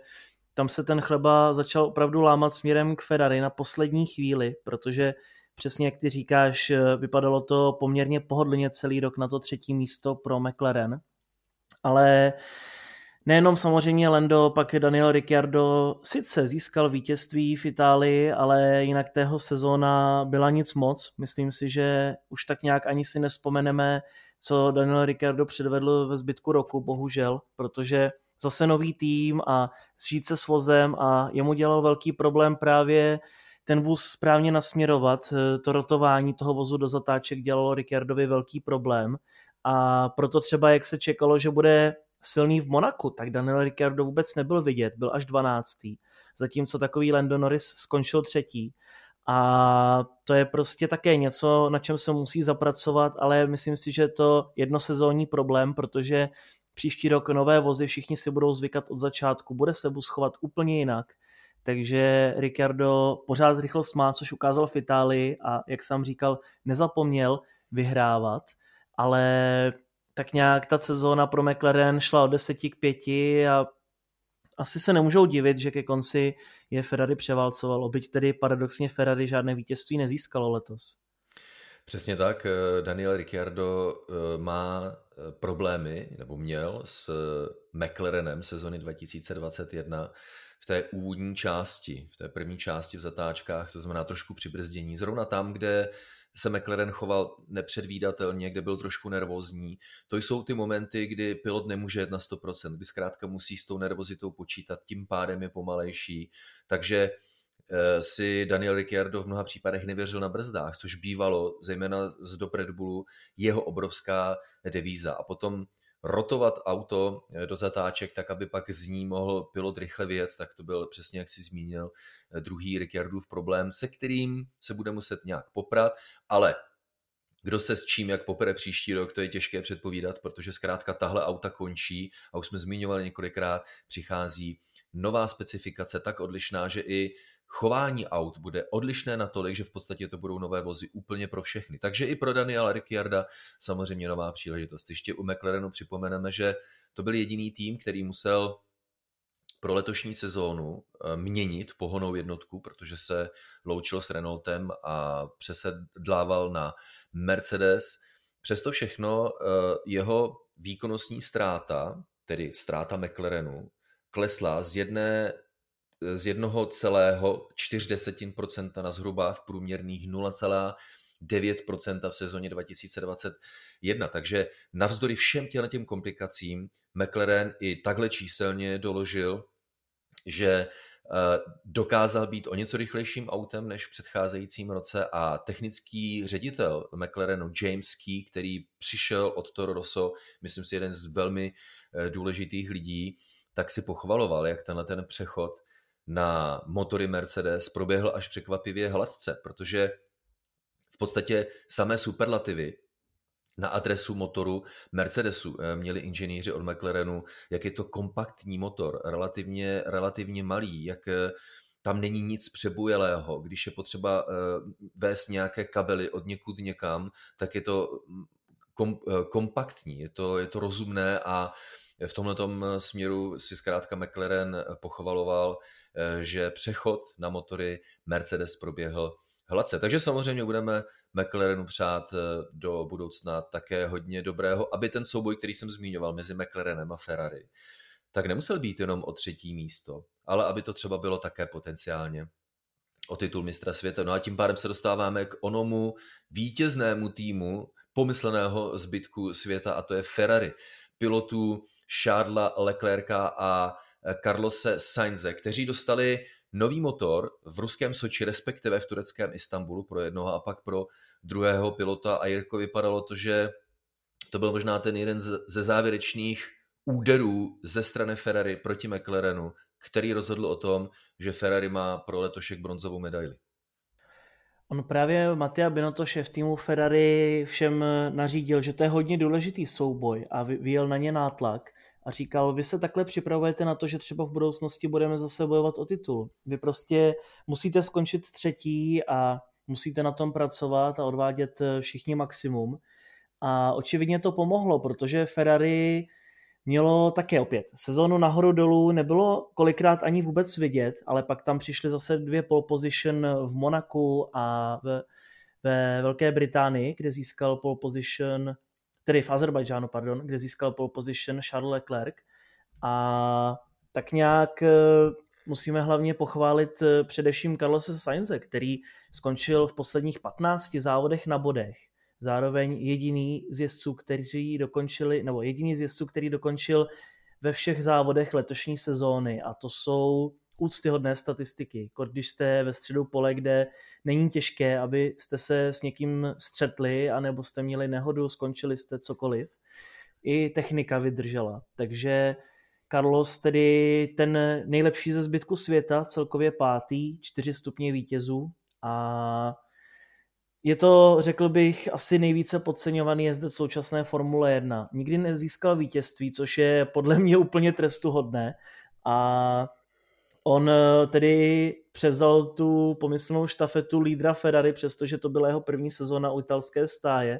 tam se ten chleba začal opravdu lámat směrem k Ferrari na poslední chvíli, protože přesně jak ty říkáš, vypadalo to poměrně pohodlně celý rok na to třetí místo pro McLaren. Ale nejenom samozřejmě Lando, pak Daniel Ricciardo sice získal vítězství v Itálii, ale jinak tého sezóna byla nic moc. Myslím si, že už tak nějak ani si nespomeneme, co Daniel Ricciardo předvedl ve zbytku roku, bohužel, protože zase nový tým a žít se s vozem a jemu dělal velký problém právě ten vůz správně nasměrovat. To rotování toho vozu do zatáček dělalo Ricciardovi velký problém a proto třeba jak se čekalo, že bude silný v Monaku, tak Daniel Ricciardo vůbec nebyl vidět, byl až 12. Zatímco takový Lando Norris skončil třetí. A to je prostě také něco, na čem se musí zapracovat, ale myslím si, že je to jednosezónní problém, protože příští rok nové vozy, všichni si budou zvykat od začátku, bude se bus chovat úplně jinak, takže Ricardo pořád rychlost má, což ukázal v Itálii a jak jsem říkal, nezapomněl vyhrávat, ale tak nějak ta sezóna pro McLaren šla od 10 k 5 a asi se nemůžou divit, že ke konci je Ferrari převálcovalo, byť tedy paradoxně Ferrari žádné vítězství nezískalo letos. Přesně tak. Eh, Daniel Ricciardo eh, má eh, problémy, nebo měl, s McLarenem sezony 2021 v té úvodní části, v té první části v zatáčkách, to znamená trošku přibrzdění. Zrovna tam, kde se McLaren choval nepředvídatelně, kde byl trošku nervózní. To jsou ty momenty, kdy pilot nemůže jet na 100%, kdy zkrátka musí s tou nervozitou počítat, tím pádem je pomalejší. Takže si Daniel Ricciardo v mnoha případech nevěřil na brzdách, což bývalo, zejména z do Red Bullu, jeho obrovská devíza. A potom rotovat auto eh, do zatáček tak, aby pak z ní mohl pilot rychle vyjet, tak to byl přesně, jak si zmínil, eh, druhý Ricciardův problém, se kterým se bude muset nějak poprat, ale kdo se s čím jak popere příští rok, to je těžké předpovídat, protože zkrátka tahle auta končí a už jsme zmiňovali několikrát, přichází nová specifikace tak odlišná, že i chování aut bude odlišné natolik, že v podstatě to budou nové vozy úplně pro všechny. Takže i pro Daniela Ricciarda samozřejmě nová příležitost. Ještě u McLarenu připomeneme, že to byl jediný tým, který musel pro letošní sezónu eh, měnit pohonou jednotku, protože se loučil s Renaultem a přesedlával na Mercedes. Přesto všechno eh, jeho výkonnostní ztráta, tedy ztráta McLarenu, klesla z jedné z jednoho celého 4% na zhruba v průměrných 0,9% v sezóně 2021. Takže navzdory všem těm komplikacím McLaren i takhle číselně doložil, že eh, dokázal být o něco rychlejším autem než v předcházejícím roce a technický ředitel McLarenu James Key, který přišel od Toro Rosso, myslím si jeden z velmi eh, důležitých lidí, tak si pochvaloval, jak tenhle ten přechod na motory Mercedes proběhl až překvapivě hladce, protože v podstatě samé superlativy na adresu motoru Mercedesu eh, měli inženýři od McLarenu, jak je to kompaktní motor, relativně, relativně malý, jak eh, tam není nic přebujelého. Když je potřeba eh, vést nějaké kabely od někud někam, tak je to mm, kom, kompaktní, je to, je to rozumné a v tomhle směru si zkrátka McLaren pochvaloval Eh, že přechod na motory Mercedes proběhl hladce. Takže samozřejmě budeme McLarenu přát eh, do budoucna také hodně dobrého, aby ten souboj, který jsem zmiňoval mezi McLarenem a Ferrari, tak nemusel být jenom o třetí místo, ale aby to třeba bylo také potenciálně o titul mistra světa. No a tím pádem se dostáváme k onomu vítěznému týmu pomysleného zbytku světa a to je Ferrari. Pilotů Charlesa Leclerca a Carlose Sainze, kteří dostali nový motor v ruském Soči, respektive v tureckém Istanbulu pro jednoho a pak pro druhého pilota a Jirko vypadalo to, že to byl možná ten jeden ze závěrečných úderů ze strany Ferrari proti McLarenu, který rozhodl o tom, že Ferrari má pro letošek bronzovou medaili. On právě Matia Binotto, šéf týmu Ferrari, všem nařídil, že to je hodně důležitý souboj a vyjel na ně nátlak a říkal, vy se takhle připravujete na to, že třeba v budoucnosti budeme zase bojovat o titul. Vy prostě musíte skončit třetí a musíte na tom pracovat a odvádět eh, všichni maximum. A očividně to pomohlo, protože Ferrari mělo také opět sezónu nahoru dolů, nebylo kolikrát ani vůbec vidět, ale pak tam přišly zase dvě pole position v Monaku a ve, ve Velké Británii, kde získal pole position tedy v Azerbajdžánu, pardon, kde získal pole position Charles Leclerc a tak nějak eh, musíme hlavně pochválit eh, především Carlose Sainze, který skončil v posledních 15 závodech na bodech. Zároveň jediný z jezdců, kteří dokončili, nebo jediný z jezdců, který dokončil ve všech závodech letošní sezóny a to jsou úctyhodné statistiky. Když jste ve středu pole, kde není těžké, abyste se s někým střetli, anebo jste měli nehodu, skončili jste cokoliv. I technika vydržela. Takže Carlos tedy ten nejlepší ze zbytku světa, celkově pátý, čtyři stupně vítězů a je to, řekl bych, asi nejvíce podceňovaný jezdec současné Formule 1. Nikdy nezískal vítězství, což je podle mě úplně trestuhodné. A On eh, tedy převzal tu pomyslnou štafetu lídra Ferrari, přestože to byla jeho první sezóna u italské stáje.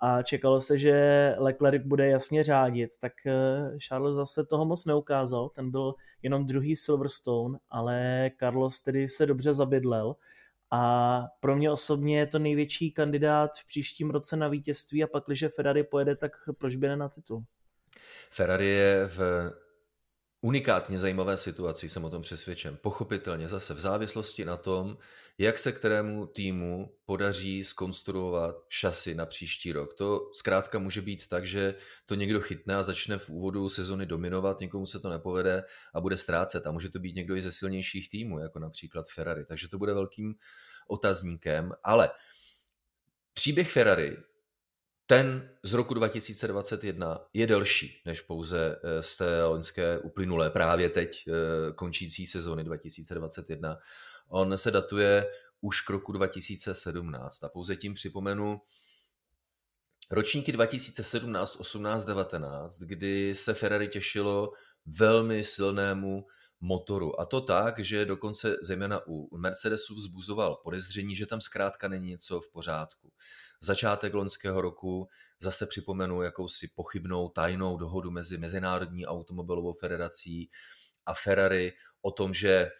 A čekalo se, že Leclerc bude jasně řádit, tak eh, Charles zase toho moc neukázal, ten byl jenom druhý Silverstone, ale Carlos tedy se dobře zabydlel a pro mě osobně je to největší kandidát v příštím roce na vítězství a pak, když Ferrari pojede, tak proč by ne na titul? Ferrari je v unikátně zajímavé situaci, jsem o tom přesvědčen. Pochopitelně zase v závislosti na tom, jak se kterému týmu podaří skonstruovat šasy na příští rok. To zkrátka může být tak, že to někdo chytne a začne v úvodu sezony dominovat, někomu se to nepovede a bude ztrácet. A může to být někdo i ze silnějších týmů, jako například Ferrari. Takže to bude velkým otazníkem. Ale příběh Ferrari ten z roku 2021 je delší než pouze eh, z té loňské uplynulé, právě teď eh, končící sezony 2021. On se datuje už k roku 2017 a pouze tím připomenu ročníky 2017, 18, 19, kdy se Ferrari těšilo velmi silnému motoru. A to tak, že dokonce zejména u Mercedesu vzbuzoval podezření, že tam zkrátka není něco v pořádku. Začátek loňského roku zase připomenu jakousi pochybnou tajnou dohodu mezi Mezinárodní automobilovou federací a Ferrari o tom, že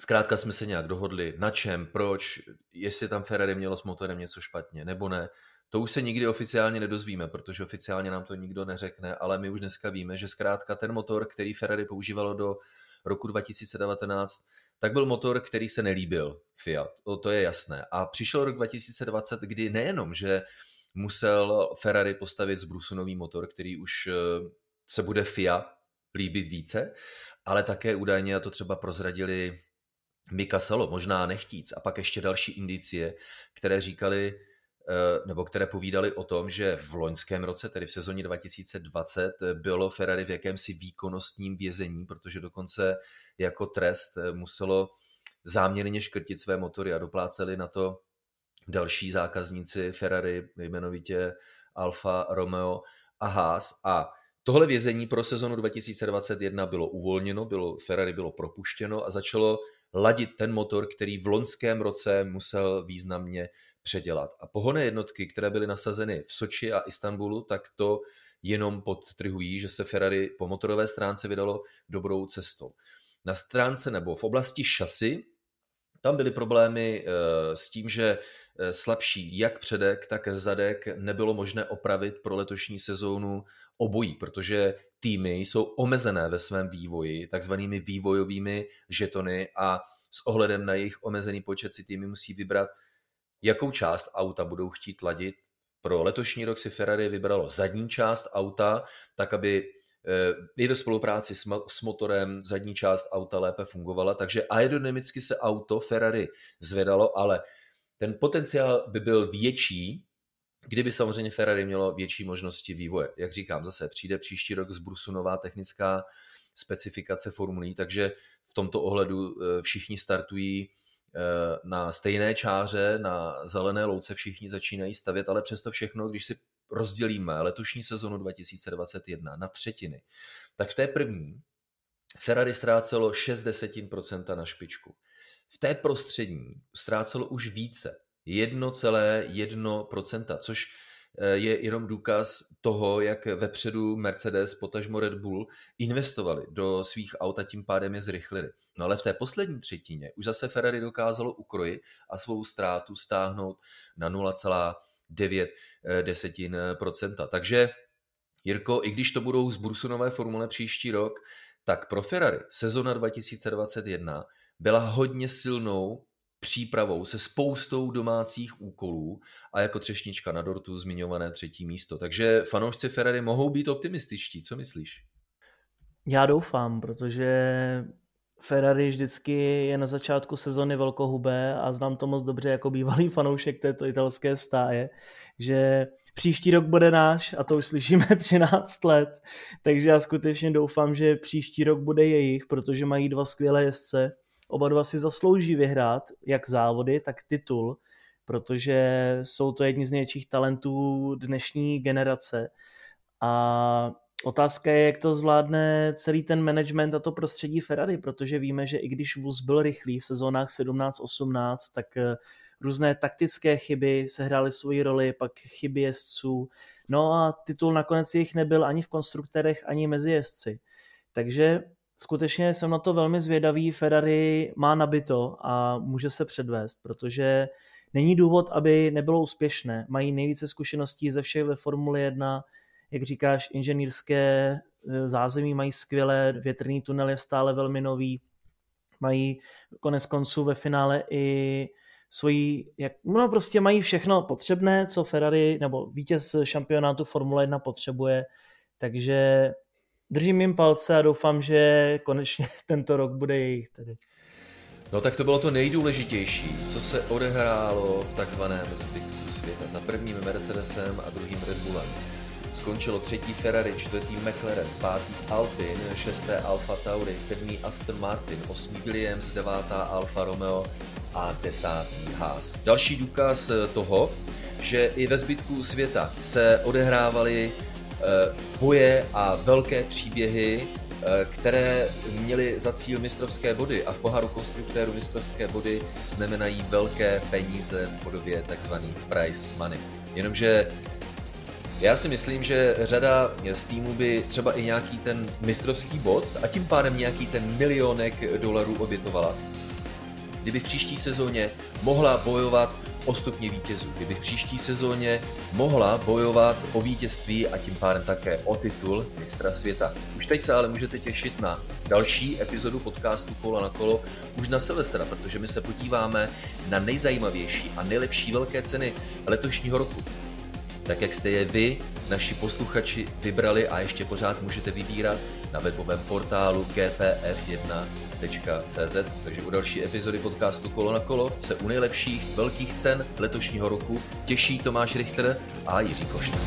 zkrátka jsme se nějak dohodli, na čem, proč, jestli tam Ferrari mělo s motorem něco špatně nebo ne. To už se nikdy oficiálně nedozvíme, protože oficiálně nám to nikdo neřekne, ale my už dneska víme, že zkrátka ten motor, který Ferrari používalo do roku 2019, tak byl motor, který se nelíbil Fiat, o to je jasné. A přišel rok 2020, kdy nejenom, že musel Ferrari postavit zbrusunový motor, který už eh, se bude FIA líbit více, ale také údajně, a to třeba prozradili Mika Salo, možná nechtíc, a pak ještě další indicie, které říkali, eh, nebo které povídali o tom, že v loňském roce, tedy v sezóně 2020, bylo Ferrari v jakémsi výkonnostním vězení, protože dokonce jako trest eh, muselo záměrně škrtit své motory a dopláceli na to další zákazníci Ferrari, jmenovitě Alfa Romeo a Haas. A tohle vězení pro sezonu 2021 bylo uvolněno, bylo, Ferrari bylo propuštěno a začalo ladit ten motor, který v loňském roce musel významně předělat. A pohonné jednotky, které byly nasazeny v Soči a Istanbulu, tak to jenom podtrhují, že se Ferrari po motorové stránce vydalo dobrou cestou. Na stránce nebo v oblasti šasy tam byly problémy eh, s tím, že eh, slabší jak předek, tak zadek nebylo možné opravit pro letošní sezónu obojí, protože týmy jsou omezené ve svém vývoji takzvanými vývojovými žetony a s ohledem na jejich omezený počet si týmy musí vybrat, jakou část auta budou chtít ladit. Pro letošní rok si Ferrari vybralo zadní část auta, tak aby eh, i ve spolupráci s, motorem zadní část auta lépe fungovala, takže aerodynamicky se auto Ferrari zvedalo, ale ten potenciál by byl větší, kdyby samozřejmě Ferrari mělo větší možnosti vývoje. Jak říkám, zase přijde příští rok z nová technická specifikace formulí, takže v tomto ohledu eh, všichni startují eh, na stejné čáře, na zelené louce všichni začínají stavět, ale přesto všechno, když si rozdělíme letošní sezonu 2021 na třetiny, tak v té první Ferrari ztrácelo 6 desetin procenta na špičku. V té prostřední ztrácelo už více, 1,1%, což eh, je jenom důkaz toho, jak vepředu Mercedes, potažmo Red Bull investovali do svých aut a tím pádem je zrychlili. No ale v té poslední třetině už zase Ferrari dokázalo ukrojit a svou ztrátu stáhnout na 0,9%. Takže Jirko, i když to budou z Brusunové formule příští rok, tak pro Ferrari sezona 2021 byla hodně silnou přípravou, se spoustou domácích úkolů a jako třešnička na dortu zmiňované třetí místo. Takže fanoušci Ferrari mohou být optimističtí, co myslíš? Já doufám, protože Ferrari vždycky je na začátku sezony velkohubé a znám to moc dobře jako bývalý fanoušek této italské stáje, že příští rok bude náš a to už slyšíme 13 let, takže já skutečně doufám, že příští rok bude jejich, protože mají dva skvělé jezdce Oba dva si zaslouží vyhrát jak závody, tak titul, protože jsou to jedni z největších talentů dnešní generace. A otázka je, jak to zvládne celý ten management a to prostředí Ferrari, protože víme, že i když vůz byl rychlý v sezónách 17-18, tak eh, různé taktické chyby sehrály svoji roli, pak chyby jezdců. No a titul nakonec jich nebyl ani v konstruktorech, ani mezi jezdci. Takže skutečně jsem na to velmi zvědavý. Ferrari má nabito a může se předvést, protože není důvod, aby nebylo úspěšné. Mají nejvíce zkušeností ze všech ve Formule 1, jak říkáš, inženýrské e, zázemí mají skvělé, větrný tunel je stále velmi nový, mají konec konců ve finále i svoji, jak, no prostě mají všechno potřebné, co Ferrari nebo vítěz šampionátu Formule 1 potřebuje, takže držím jim palce a doufám, že konečně tento rok bude jejich tedy. No tak to bylo to nejdůležitější, co se odehrálo v takzvaném zbytku světa. Za prvním Mercedesem a druhým Red Bullem. Skončilo třetí Ferrari, čtvrtý McLaren, pátý Alpine, šesté Alfa Tauri, sedmý Aston Martin, osmý Williams, devátá Alfa Romeo a desátý Haas. Další důkaz toho, že i ve zbytku světa se odehrávaly eh, boje a velké příběhy, eh, které měly za cíl mistrovské body a v poháru konstruktéru mistrovské body znamenají velké peníze v podobě tzv. price money. Jenomže já si myslím, že řada z týmů by třeba i nějaký ten mistrovský bod a tím pádem nějaký ten milionek dolarů obětovala. Kdyby v příští sezóně mohla bojovat o stupně vítězů, kdyby v příští sezóně mohla bojovat o vítězství a tím pádem také o titul mistra světa. Už teď se ale můžete těšit na další epizodu podcastu Kola na kolo už na Silvestra, protože my se podíváme na nejzajímavější a nejlepší velké ceny letošního roku tak jak jste je vy, naši posluchači, vybrali a ještě pořád můžete vybírat na webovém portálu gpf1.cz. Takže u další epizody podcastu Kolo na kolo se u nejlepších velkých cen letošního roku těší Tomáš Richter a Jiří Košta.